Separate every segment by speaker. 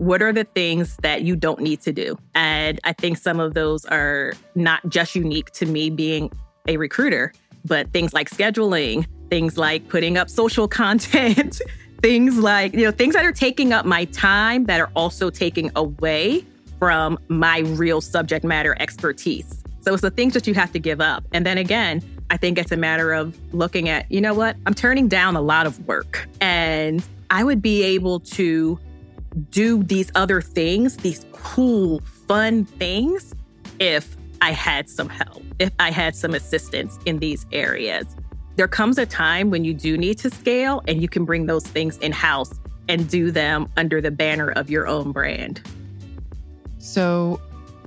Speaker 1: what are the things that you don't need to do? And I think some of those are not just unique to me being a recruiter, but things like scheduling, things like putting up social content, things like, you know, things that are taking up my time that are also taking away from my real subject matter expertise. So it's the things that you have to give up. And then again, I think it's a matter of looking at, you know what, I'm turning down a lot of work and I would be able to do these other things, these cool, fun things, if I had some help, if I had some assistance in these areas. There comes a time when you do need to scale and you can bring those things in house and do them under the banner of your own brand.
Speaker 2: So,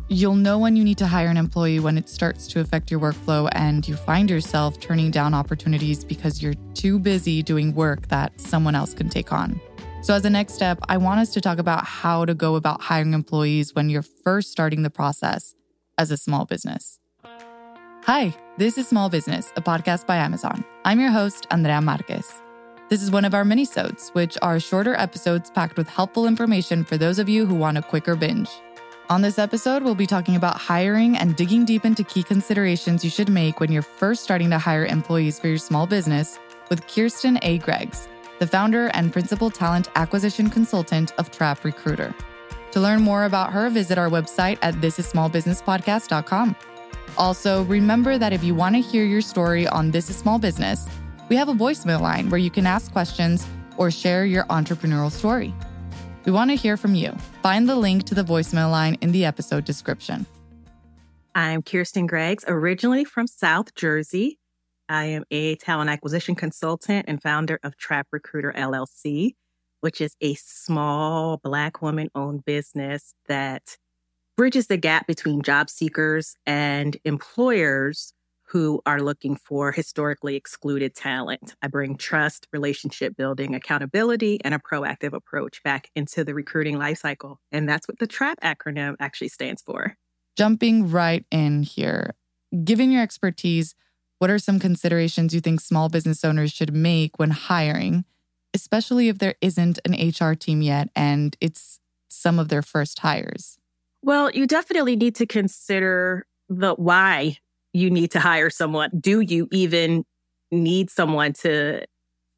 Speaker 2: you'll know when you need to hire an employee when it starts to affect your workflow and you find yourself turning down opportunities because you're too busy doing work that someone else can take on. So, as a next step, I want us to talk about how to go about hiring employees when you're first starting the process as a small business. Hi, this is Small Business, a podcast by Amazon. I'm your host, Andrea Marquez. This is one of our minisodes, which are shorter episodes packed with helpful information for those of you who want a quicker binge. On this episode, we'll be talking about hiring and digging deep into key considerations you should make when you're first starting to hire employees for your small business with Keirsten A. Greggs, the founder and principal talent acquisition consultant of Trap Recruiter. To learn more about her, visit our website at thisissmallbusinesspodcast.com. Also, remember that if you want to hear your story on This is Small Business, we have a voicemail line where you can ask questions or share your entrepreneurial story. We want to hear from you. Find the link to the voicemail line in the episode description.
Speaker 1: I'm Keirsten Greggs, originally from South Jersey. I am a talent acquisition consultant and founder of Trap Recruiter LLC, which is a small Black woman owned business that bridges the gap between job seekers and employers who are looking for historically excluded talent. I bring trust, relationship building, accountability, and a proactive approach back into the recruiting lifecycle. And that's what the TRAP acronym actually stands for.
Speaker 2: Jumping right in here, given your expertise, what are some considerations you think small business owners should make when hiring, especially if there isn't an HR team yet and it's some of their first hires?
Speaker 1: Well, you definitely need to consider the why you need to hire someone. Do you even need someone to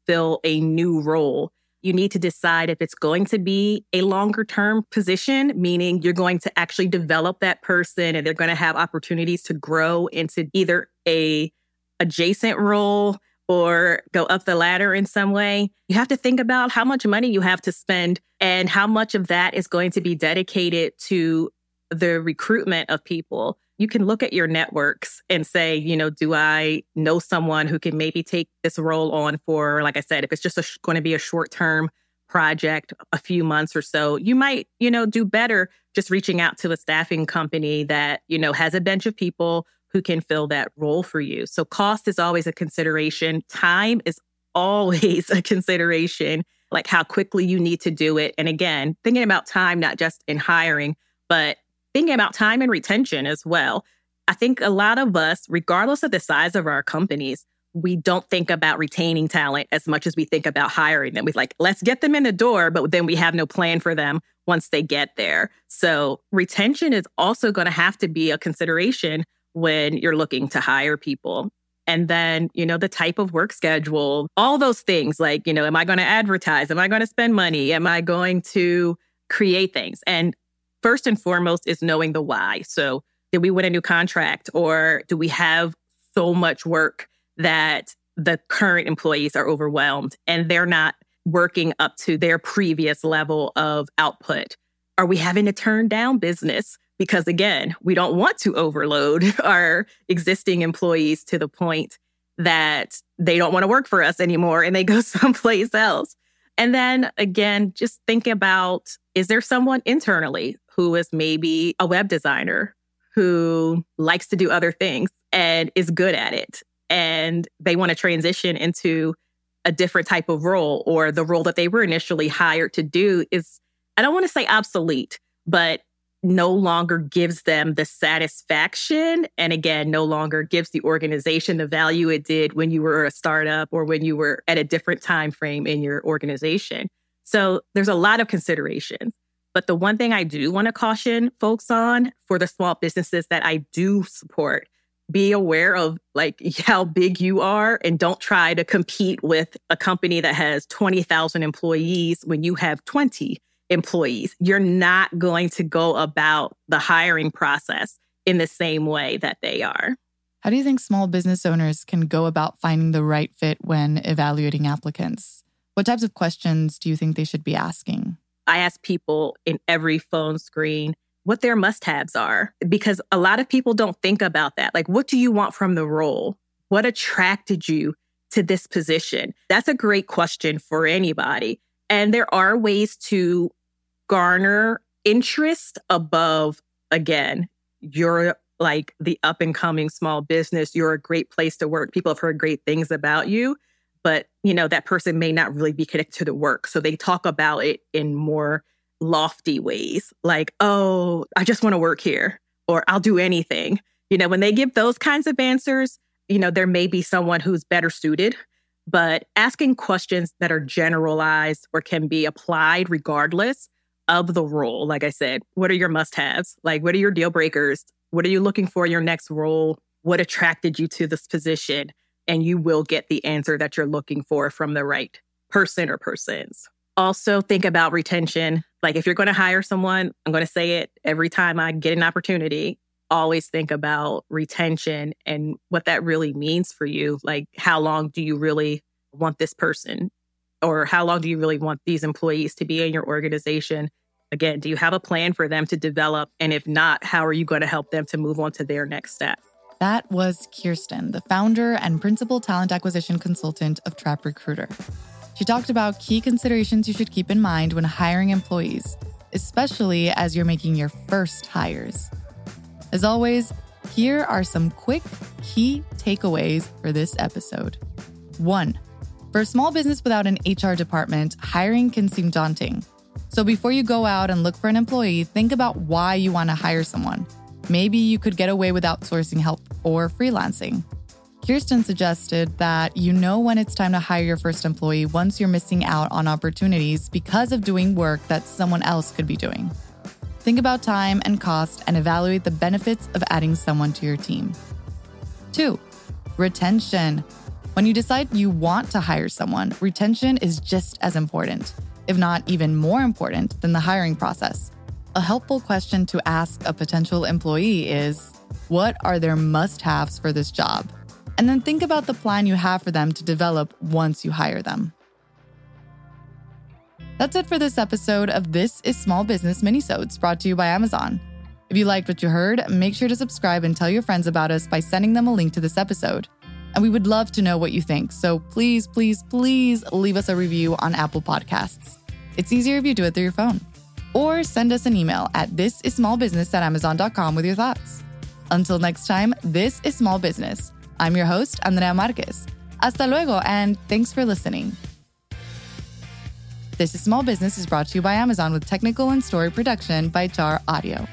Speaker 1: fill a new role? You need to decide if it's going to be a longer term position, meaning you're going to actually develop that person and they're going to have opportunities to grow into either a adjacent role or go up the ladder in some way. You have to think about how much money you have to spend and how much of that is going to be dedicated to the recruitment of people. You can look at your networks and say, you know, do I know someone who can maybe take this role on for, like I said, if it's just sh- going to be a short term project, a few months or so, you might, you know, do better just reaching out to a staffing company that, you know, has a bench of people who can fill that role for you. So cost is always a consideration. Time is always a consideration, like how quickly you need to do it. And again, thinking about time, not just in hiring, but thinking about time and retention as well. I think a lot of us, regardless of the size of our companies, we don't think about retaining talent as much as we think about hiring them. We're like, let's get them in the door, but then we have no plan for them once they get there. So retention is also going to have to be a consideration when you're looking to hire people. And then, you know, the type of work schedule, all those things like, you know, am I going to advertise? Am I going to spend money? Am I going to create things? And first and foremost is knowing the why. So, did we win a new contract or do we have so much work that the current employees are overwhelmed and they're not working up to their previous level of output? Are we having to turn down business? Because again, we don't want to overload our existing employees to the point that they don't want to work for us anymore and they go someplace else. And then again, just think about is there someone internally who is maybe a web designer who likes to do other things and is good at it? And they want to transition into a different type of role, or the role that they were initially hired to do is, I don't want to say obsolete, but no longer gives them the satisfaction and again no longer gives the organization the value it did when you were a startup or when you were at a different time frame in your organization. So there's a lot of considerations But the one thing I do want to caution folks on for the small businesses that I do support, be aware of like how big you are and don't try to compete with a company that has 20,000 employees when you have 20 employees. You're not going to go about the hiring process in the same way that they are.
Speaker 2: How do you think small business owners can go about finding the right fit when evaluating applicants? What types of questions do you think they should be asking?
Speaker 1: I ask people in every phone screen what their must haves are because a lot of people don't think about that. Like, what do you want from the role? What attracted you to this position? That's a great question for anybody. And there are ways to garner interest above, again, you're like the up and coming small business. You're a great place to work. People have heard great things about you but you know that person may not really be connected to the work so they talk about it in more lofty ways like oh i just want to work here or i'll do anything you know when they give those kinds of answers you know there may be someone who's better suited but asking questions that are generalized or can be applied regardless of the role like i said what are your must haves like what are your deal breakers what are you looking for in your next role what attracted you to this position and you will get the answer that you're looking for from the right person or persons. Also, think about retention. Like, if you're going to hire someone, I'm going to say it every time I get an opportunity. Always think about retention and what that really means for you. Like, how long do you really want this person? Or how long do you really want these employees to be in your organization? Again, do you have a plan for them to develop? And if not, how are you going to help them to move on to their next step?
Speaker 2: That was Keirsten, the founder and principal talent acquisition consultant of Trap Recruiter. She talked about key considerations you should keep in mind when hiring employees, especially as you're making your first hires. As always, here are some quick key takeaways for this episode. One, for a small business without an HR department, hiring can seem daunting. So before you go out and look for an employee, think about why you want to hire someone. Maybe you could get away with outsourcing help or freelancing. Keirsten suggested that you know when it's time to hire your first employee once you're missing out on opportunities because of doing work that someone else could be doing. Think about time and cost and evaluate the benefits of adding someone to your team. Two, retention. When you decide you want to hire someone, retention is just as important, if not even more important, than the hiring process. A helpful question to ask a potential employee is what are their must haves for this job? And then think about the plan you have for them to develop once you hire them. That's it for this episode of This is Small Business Minisodes brought to you by Amazon. If you liked what you heard, make sure to subscribe and tell your friends about us by sending them a link to this episode. And we would love to know what you think. So please, please, please leave us a review on Apple Podcasts. It's easier if you do it through your phone. Or send us an email at thisissmallbusiness at amazon.com with your thoughts. Until next time, this is Small Business. I'm your host, Andrea Marquez. Hasta luego, and thanks for listening. This is Small Business is brought to you by Amazon with technical and story production by Jar Audio.